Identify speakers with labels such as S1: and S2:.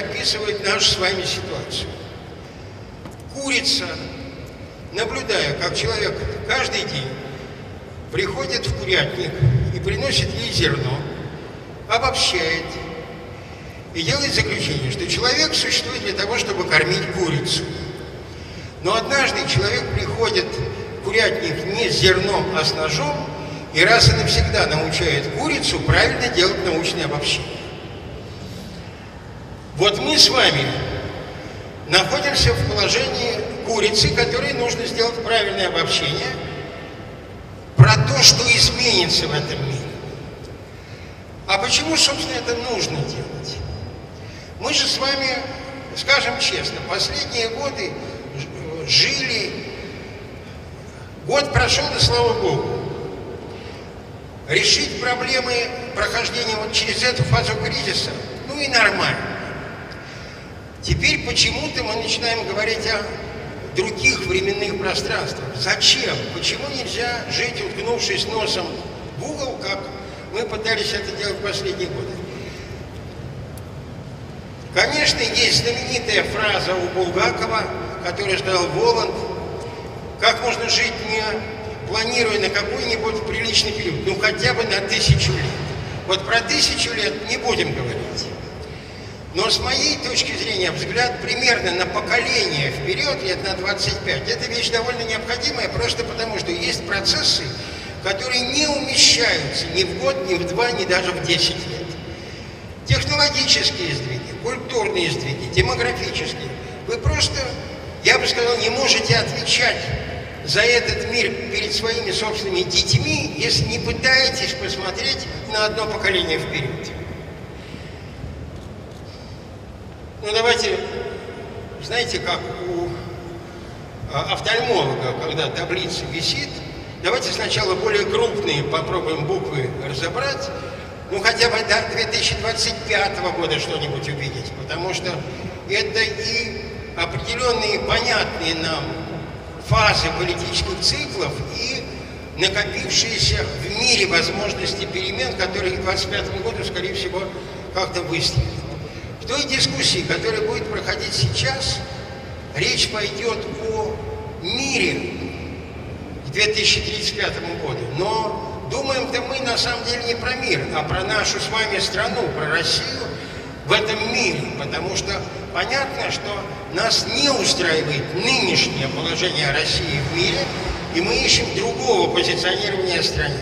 S1: описывает нашу с вами ситуацию. Курица, наблюдая, как человек каждый день приходит в курятник и приносит ей зерно, обобщает и делает заключение, что человек существует для того, чтобы кормить курицу. Но однажды человек приходит в курятник не с зерном, а с ножом, и раз и навсегда научает курицу правильно делать научное обобщение. Вот мы с вами находимся в положении курицы, которой нужно сделать правильное обобщение про то, что изменится в этом мире. А почему, собственно, это нужно делать? Мы же с вами, скажем честно, последние годы жили, год прошел, и слава Богу. Решить проблемы прохождения вот через эту фазу кризиса, ну и нормально. Теперь почему-то мы начинаем говорить о других временных пространствах. Зачем? Почему нельзя жить, уткнувшись носом в угол, как мы пытались это делать в последние годы? Конечно, есть знаменитая фраза у Булгакова, которую сказал Воланд, как можно жить, не планируя на какой-нибудь приличный период, ну хотя бы на тысячу лет. Вот про тысячу лет не будем говорить. Но с моей точки зрения взгляд примерно на поколение вперед, лет на 25, это вещь довольно необходимая, просто потому что есть процессы, которые не умещаются ни в год, ни в два, ни даже в 10 лет. Технологические сдвиги, культурные сдвиги, демографические. Вы просто, я бы сказал, не можете отвечать за этот мир перед своими собственными детьми, если не пытаетесь посмотреть на одно поколение вперед. Ну давайте, знаете, как у а, офтальмолога, когда таблица висит, давайте сначала более крупные попробуем буквы разобрать, ну хотя бы до 2025 года что-нибудь увидеть, потому что это и определенные понятные нам фазы политических циклов и накопившиеся в мире возможности перемен, которые к 2025 году, скорее всего, как-то выстрелят. В той дискуссии, которая будет проходить сейчас, речь пойдет о мире к 2035 году. Но думаем-то мы на самом деле не про мир, а про нашу с вами страну, про Россию в этом мире. Потому что понятно, что нас не устраивает нынешнее положение России в мире, и мы ищем другого позиционирования страны.